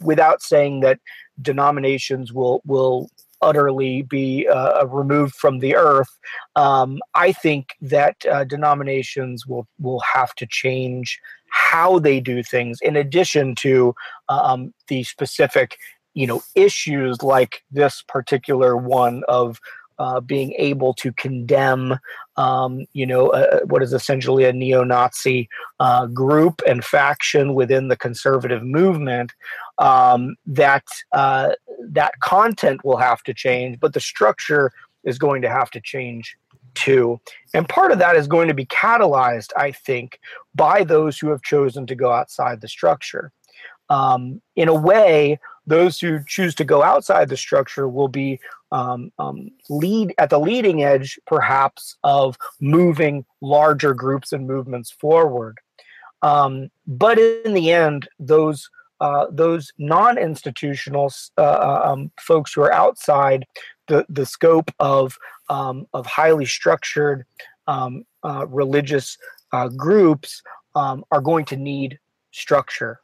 without saying that denominations will will utterly be uh, removed from the earth. Um, I think that uh, denominations will will have to change how they do things, in addition to um, the specific, you know, issues like this particular one of uh, being able to condemn, um, you know, uh, what is essentially a neo-Nazi uh, group and faction within the conservative movement. Um, that uh, that content will have to change, but the structure is going to have to change too. And part of that is going to be catalyzed, I think, by those who have chosen to go outside the structure. Um, in a way, those who choose to go outside the structure will be um, um, lead at the leading edge, perhaps, of moving larger groups and movements forward. Um, but in the end, those uh, those non-institutional uh, uh, um, folks who are outside the, the scope of um, of highly structured um, uh, religious uh, groups are going to need structure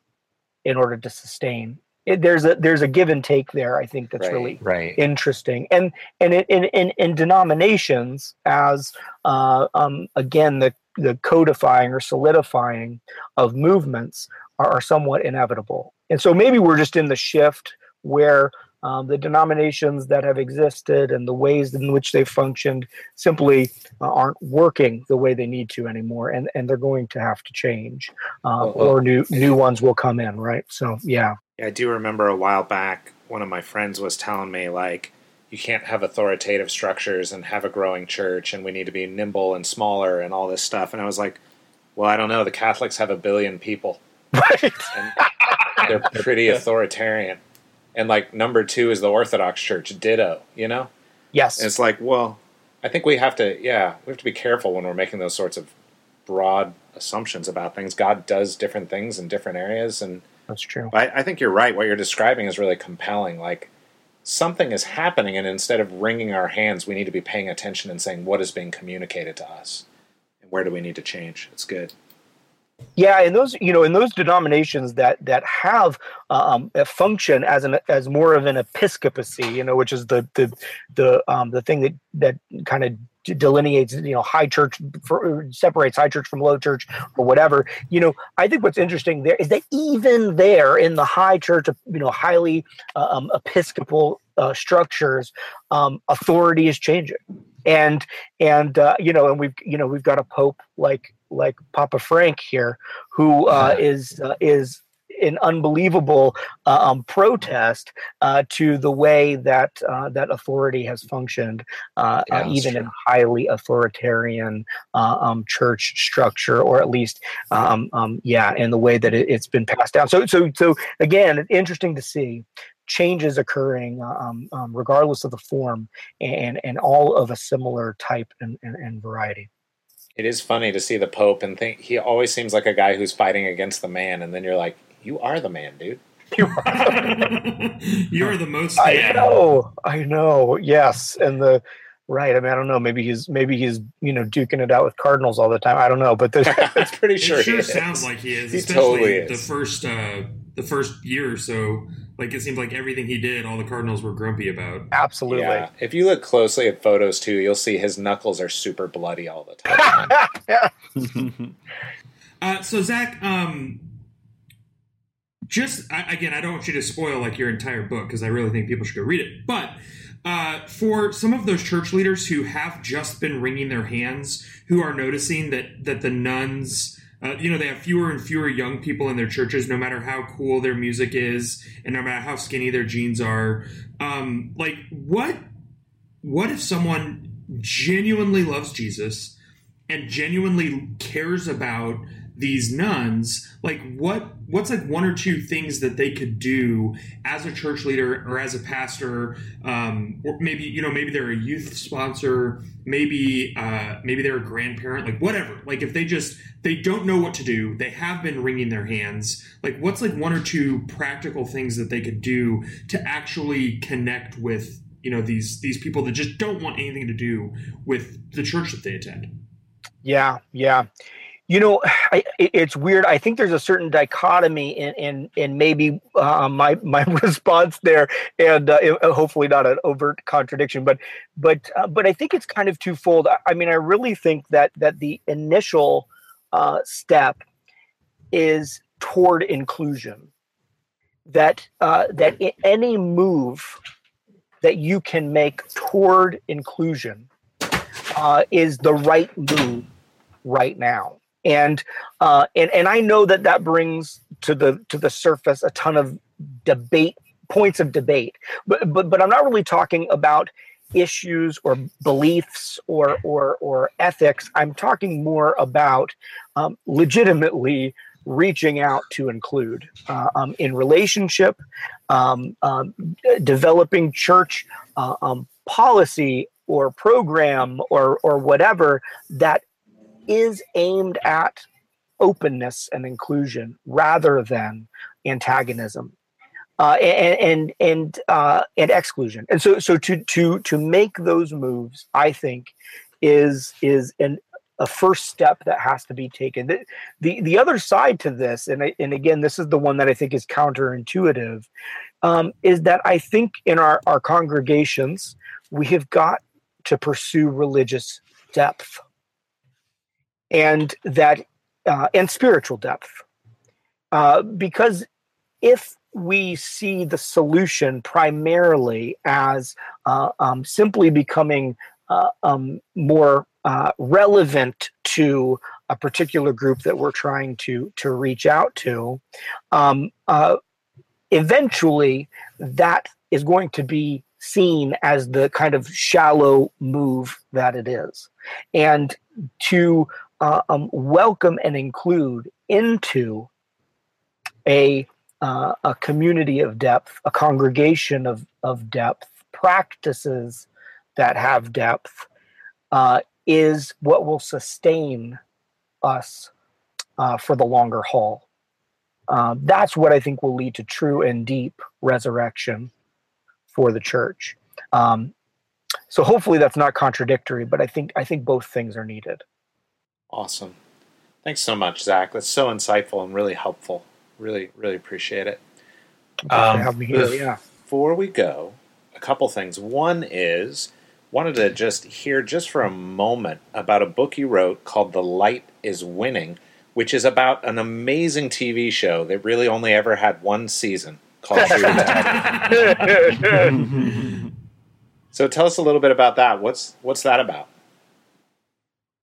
in order to sustain. It, there's a there's a give and take there. I think that's Right, really right. interesting. And and in in, in, in denominations, as uh, um, again the the codifying or solidifying of movements are, are somewhat inevitable. And so maybe we're just in the shift where um, the denominations that have existed and the ways in which they've functioned simply uh, aren't working the way they need to anymore, and, and they're going to have to change, um, Well, well, or new new ones will come in, right? So yeah, I do remember a while back, one of my friends was telling me, like, you can't have authoritative structures and have a growing church, and we need to be nimble and smaller and all this stuff. And I was like, well, I don't know. The Catholics have a billion people, right. and they're pretty authoritarian. And, like, number two is the Orthodox Church, ditto, you know? Yes, And it's like, well, I think we have to, yeah, we have to be careful when we're making those sorts of broad assumptions about things. God does different things in different areas, and that's true. I, I think you're right. What you're describing is really compelling. Like something is happening, and instead of wringing our hands, we need to be paying attention and saying what is being communicated to us, and where do we need to change. It's good. Yeah, and those you know, in those denominations that that have um, a function as an as more of an episcopacy, you know, which is the the the um, the thing that that kind of delineates you know high church for, separates high church from low church or whatever. You know i think what's interesting there is that even there in the high church you know highly uh, um, episcopal uh, structures um, authority is changing. And and uh, you know and we've you know we've got a pope like like papa frank here who uh, is uh, is an unbelievable uh, um, protest uh, to the way that uh, that authority has functioned, uh, Yeah, uh, even true. in highly authoritarian um, church structure, or at least, um, um, yeah, in the way that it, it's been passed down. So, so, so again, interesting to see changes occurring, um, um, regardless of the form, and and all of a similar type and, and, and variety. It is funny to see the Pope and think he always seems like a guy who's fighting against the man, and then you're like, you are the man, dude. You're the most. I yeah. know, I know. Yes, and the right. I mean, I don't know. Maybe he's maybe he's you know duking it out with Cardinals all the time. I don't know, but there's, I'm pretty It sure sure, he is. sounds like he is, He especially totally the is. first uh, the first year or so. Like it seemed like everything he did, all the Cardinals were grumpy about. absolutely. Yeah. If you look closely at photos too, you'll see his knuckles are super bloody all the time. Uh, so Zach, um, just again, I don't want you to spoil like your entire book because I really think people should go read it. But uh, for some of those church leaders who have just been wringing their hands, who are noticing that that the nones, uh, you know, they have fewer and fewer young people in their churches, no matter how cool their music is, and no matter how skinny their jeans are. Um, like, what what if someone genuinely loves Jesus? and genuinely cares about these nones like what what's like one or two things that they could do as a church leader or as a pastor um, or maybe you know maybe they're a youth sponsor maybe uh, maybe they're a grandparent like whatever like if they just they don't know what to do they have been wringing their hands like what's like one or two practical things that they could do to actually connect with you know these these people that just don't want anything to do with the church that they attend Yeah, yeah. You know, I, it's weird. I think there's a certain dichotomy in in, in maybe uh, my my response there, and uh, hopefully not an overt contradiction. But but uh, but I think it's kind of twofold. I, mean, I really think that that the initial uh, step is toward inclusion. That uh, that any move that you can make toward inclusion uh, is the right move right now. And uh, and and I know that that brings to the to the surface a ton of debate points of debate, but but but I'm not really talking about issues or beliefs or or or ethics. I'm talking more about um, legitimately reaching out to include uh, um, in relationship, um, um, developing church uh, um, policy or program or or whatever that is aimed at openness and inclusion rather than antagonism uh, and and and uh, and exclusion. And so so to to to make those moves, I think is is an a first step that has to be taken. The the, the other side to this, and I, and again, this is the one that I think is counterintuitive, um, is that I think in our our congregations we have got to pursue religious depth and that uh, and spiritual depth. Uh, because if we see the solution primarily as uh, um, simply becoming uh, um, more uh, relevant to a particular group that we're trying to to reach out to um, uh, eventually that is going to be seen as the kind of shallow move that it is. And to uh, um, welcome and include into a uh, a community of depth, a congregation of of depth, practices that have depth, uh, is what will sustain us uh, for the longer haul. Um, that's what I think will lead to true and deep resurrection for the church. Um, so hopefully that's not contradictory, but I think I think both things are needed. Awesome. Thanks so much, Zach. That's so insightful and really helpful. Really, really appreciate it. Thanks for Um, having me here. Yeah. Before we go, a couple things. One is wanted to just hear just for a moment about a book you wrote called The Light is Winning, which is about an amazing TV show that really only ever had one season called True Detective. So tell us a little bit about that. What's what's that about?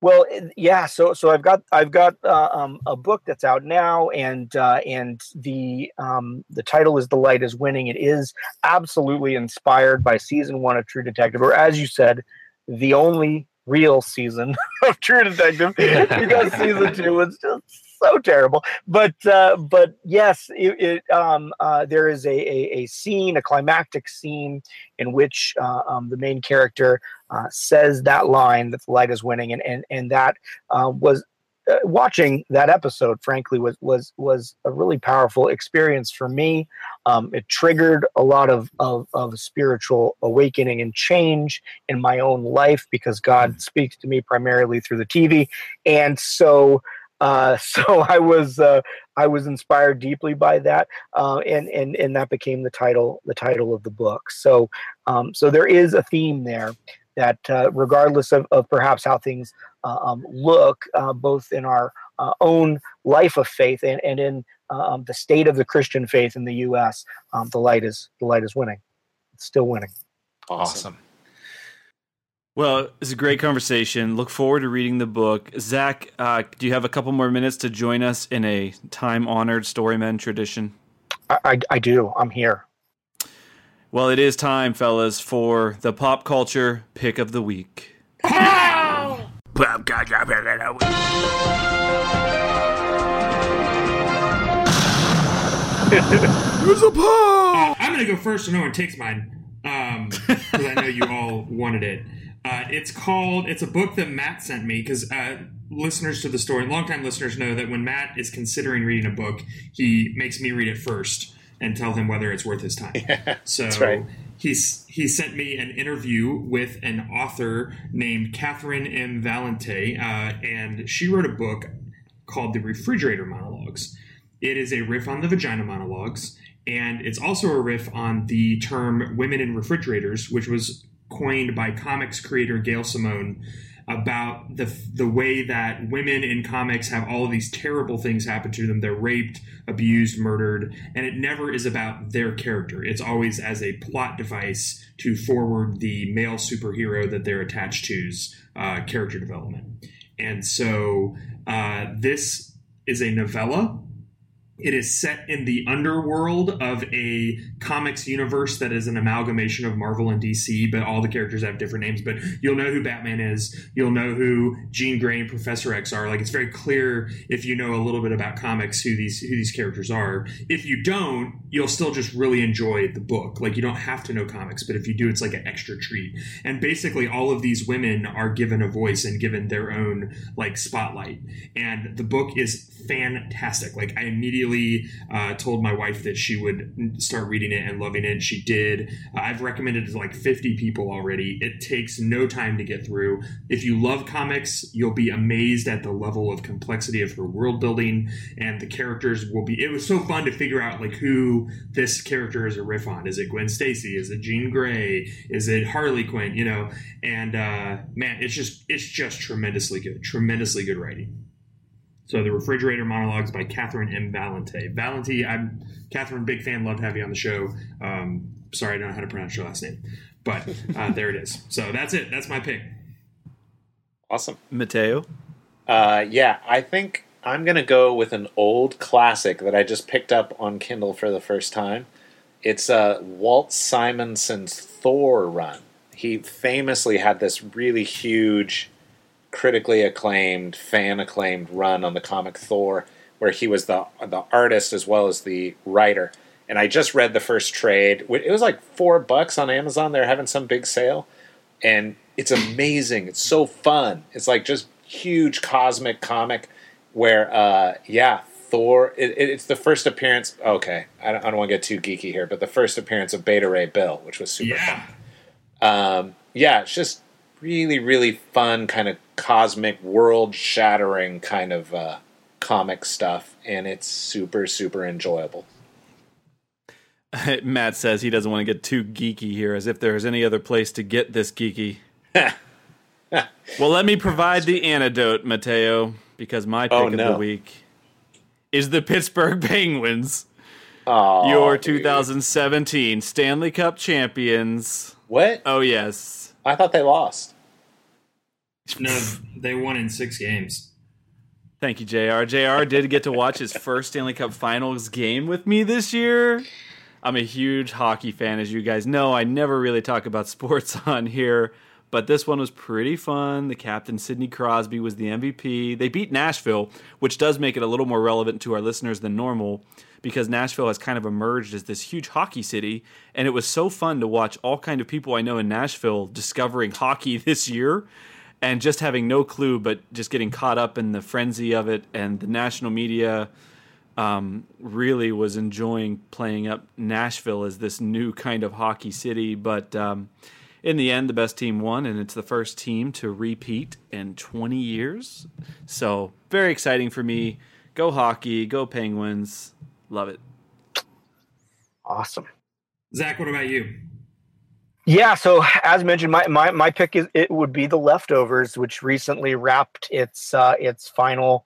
Well, yeah. So, so I've got I've got uh, um, a book that's out now, and uh, and the um, the title is "The Light Is Winning." It is absolutely inspired by season one of True Detective, or as you said, the only real season of True Detective, because season two was just so terrible. But uh, but yes, it, it um, uh, there is a, a a scene, a climactic scene, in which uh, um, the main character uh, says that line that the light is winning, and and and that uh, was uh, watching that episode, frankly, was was was a really powerful experience for me. Um, it triggered a lot of, of of spiritual awakening and change in my own life because God speaks to me primarily through the TV, and so uh, so I was uh, I was inspired deeply by that, uh, and and and that became the title the title of the book. So um, so there is a theme there that uh, regardless of, of perhaps how things uh, um, look, uh, both in our uh, own life of faith and, and in um, the state of the Christian faith in the U.S., um, the light is the light is winning. It's still winning. Awesome. Well, it's a great conversation. Look forward to reading the book. Zach, uh, do you have a couple more minutes to join us in a time honored Storymen tradition? I, I, I do. I'm here. Well, it is time, fellas, for the pop culture pick of the week. Pop culture pick of the week. There's a pop. I'm going to go first so no one takes mine because I know you all wanted it. Uh, it's called, it's a book that Matt sent me because uh, listeners to the story, longtime listeners know that when Matt is considering reading a book, he makes me read it first and tell him whether it's worth his time. so right. he's he sent me an interview with an author named Catherynne M. Valente, uh, and she wrote a book called The Refrigerator Monologues. It is a riff on the vagina monologues, and it's also a riff on the term women in refrigerators, which was coined by comics creator Gail Simone about the the way that women in comics have all of these terrible things happen to them. They're raped, abused, murdered, and it never is about their character. It's always as a plot device to forward the male superhero that they're attached to's uh, character development. And so uh, this is a novella it is set in the underworld of a comics universe that is an amalgamation of Marvel and DC, but all the characters have different names. But you'll know who Batman is. You'll know who Jean Grey and Professor X are. Like it's very clear if you know a little bit about comics who these who these characters are. If you don't, you'll still just really enjoy the book. Like you don't have to know comics, but if you do, it's like an extra treat. And basically, all of these women are given a voice and given their own like spotlight. And the book is fantastic. Like I immediately uh, told my wife that she would start reading it and loving it. And she did. Uh, I've recommended it to like 50 people already. It takes no time to get through. If you love comics, you'll be amazed at the level of complexity of her world building and the characters will be. It was so fun to figure out like who this character is a riff on. Is it Gwen Stacy? Is it Jean Grey? Is it Harley Quinn? You know, and uh, man, it's just it's just tremendously good, tremendously good writing. So the refrigerator monologues by Catherynne M. Valente. Valente, I'm Catherynne, big fan, love to have you on the show. Um, sorry, I don't know how to pronounce your last name, but uh, there it is. So that's it. That's my pick. Awesome. Mateo? Uh, yeah, I think I'm going to go with an old classic that I just picked up on Kindle for the first time. It's uh, Walt Simonson's Thor run. He famously had this really huge critically acclaimed, fan acclaimed run on the comic Thor, where he was the the artist as well as the writer. And I just read the first trade. It was like four bucks on Amazon. They're having some big sale, and it's amazing. It's so fun. It's like just huge cosmic comic where, uh, yeah, Thor. It, it's the first appearance. Okay, I don't, I don't want to get too geeky here, but the first appearance of Beta Ray Bill, which was super Yeah. fun. Um, yeah, it's just really, really fun, kind of cosmic, world shattering kind of uh, comic stuff, and it's super, super enjoyable. Matt says he doesn't want to get too geeky here, as if there's any other place to get this geeky. well, let me provide the antidote, Mateo, because my pick Oh, of the week is the Pittsburgh Penguins, Oh, your dude. 2017 Stanley Cup champions. What? Oh, yes. I thought they lost. No, they won in six games. Thank you, JR. JR did get to watch his first Stanley Cup Finals game with me this year. I'm a huge hockey fan, as you guys know. I never really talk about sports on here, but this one was pretty fun. The captain, Sidney Crosby, was the MVP. They beat Nashville, which does make it a little more relevant to our listeners than normal because Nashville has kind of emerged as this huge hockey city, and it was so fun to watch all kind of people I know in Nashville discovering hockey this year and just having no clue, but just getting caught up in the frenzy of it, and the national media um, really was enjoying playing up Nashville as this new kind of hockey city. But um, in the end, the best team won, and it's the first team to repeat in 20 years. So very exciting for me. Go hockey, go Penguins, love it. Awesome. Zach, what about you? Yeah, so as mentioned, my, my, my pick is it would be the leftovers, which recently wrapped its uh, its final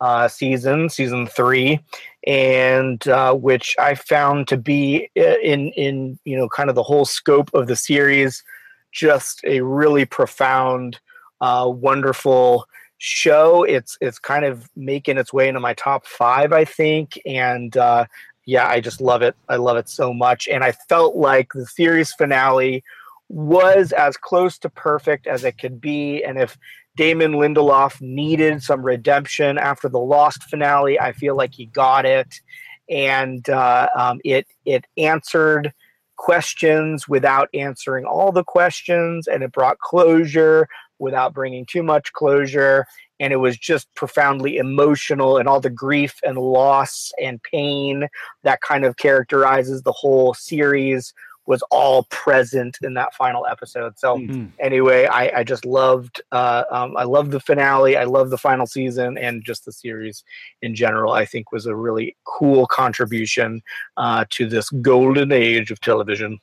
uh, season, season three, and uh, which I found to be uh, in in you know kind of the whole scope of the series, just a really profound, uh, wonderful show. It's it's kind of making its way into my top five, I think, and uh, yeah, I just love it. I love it so much. And I felt like the series finale was as close to perfect as it could be. And if Damon Lindelof needed some redemption after the Lost finale, I feel like he got it. And uh, um, it it answered questions without answering all the questions, and it brought closure without bringing too much closure and it was just profoundly emotional and all the grief and loss and pain that kind of characterizes the whole series was all present in that final episode so Mm-hmm. anyway I, I just loved uh, um, i loved the finale i love the final season and just the series in general i think was a really cool contribution uh, to this golden age of television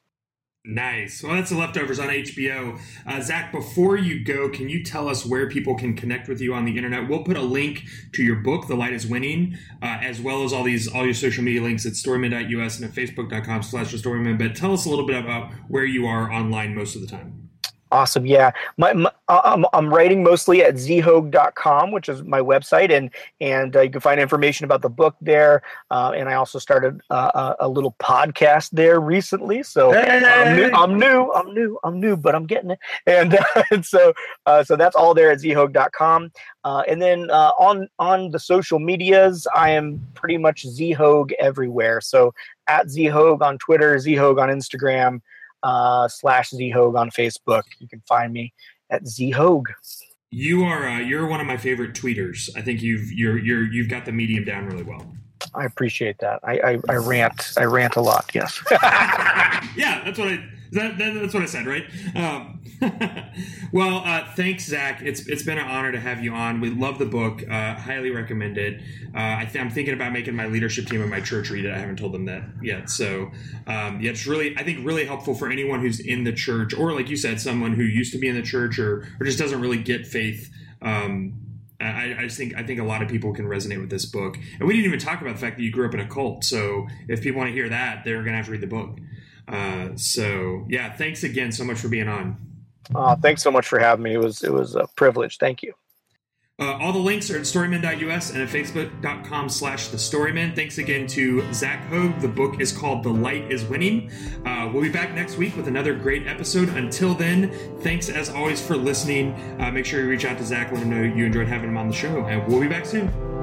Nice. Well, that's the leftovers on HBO. Uh, Zach, before you go, can you tell us where people can connect with you on the internet? We'll put a link to your book, The Light is Winning, uh, as well as all these all your social media links at storymen.us and at facebook.com slash the storymen. But tell us a little bit about where you are online most of the time. Awesome. Yeah. My, my I'm, I'm writing mostly at zhoag.com, which is my website. And, and uh, you can find information about the book there. Uh, and I also started uh, a, a little podcast there recently. So I'm, new, I'm new, I'm new, I'm new, but I'm getting it. And, uh, and so, uh, so that's all there at zhoag.com. Uh, and then uh, on, on the social medias, I am pretty much zhoag everywhere. So at zhoag on Twitter, zhoag on Instagram, uh, slash zhoag on Facebook. You can find me at zhoag. You are uh, you're one of my favorite tweeters. I think you've you're you're you've got the medium down really well. I appreciate that. I, I, I rant. I rant a lot. Yes. yeah, that's what I that, that, that's what I said, right? Um, well, uh, thanks, Zach. It's it's been an honor to have you on. We love the book. Uh, highly recommend it. Uh, I I'm thinking about making my leadership team at my church read it. I haven't told them that yet. So um, yeah, it's really I think really helpful for anyone who's in the church, or like you said, someone who used to be in the church, or or just doesn't really get faith. Um, I, I just think I think a lot of people can resonate with this book, and we didn't even talk about the fact that you grew up in a cult. So if people want to hear that, they're going to have to read the book. Uh, so yeah, thanks again so much for being on. Uh, thanks so much for having me. It was it was a privilege. Thank you. Uh, all the links are at storymen.us and at facebook.com slash the storymen. Thanks again to Zach Hoag. The book is called The Light is Winning. Uh, we'll be back next week with another great episode. Until then, thanks as always for listening. Uh, make sure you reach out to Zach, let him know you enjoyed having him on the show, and we'll be back soon.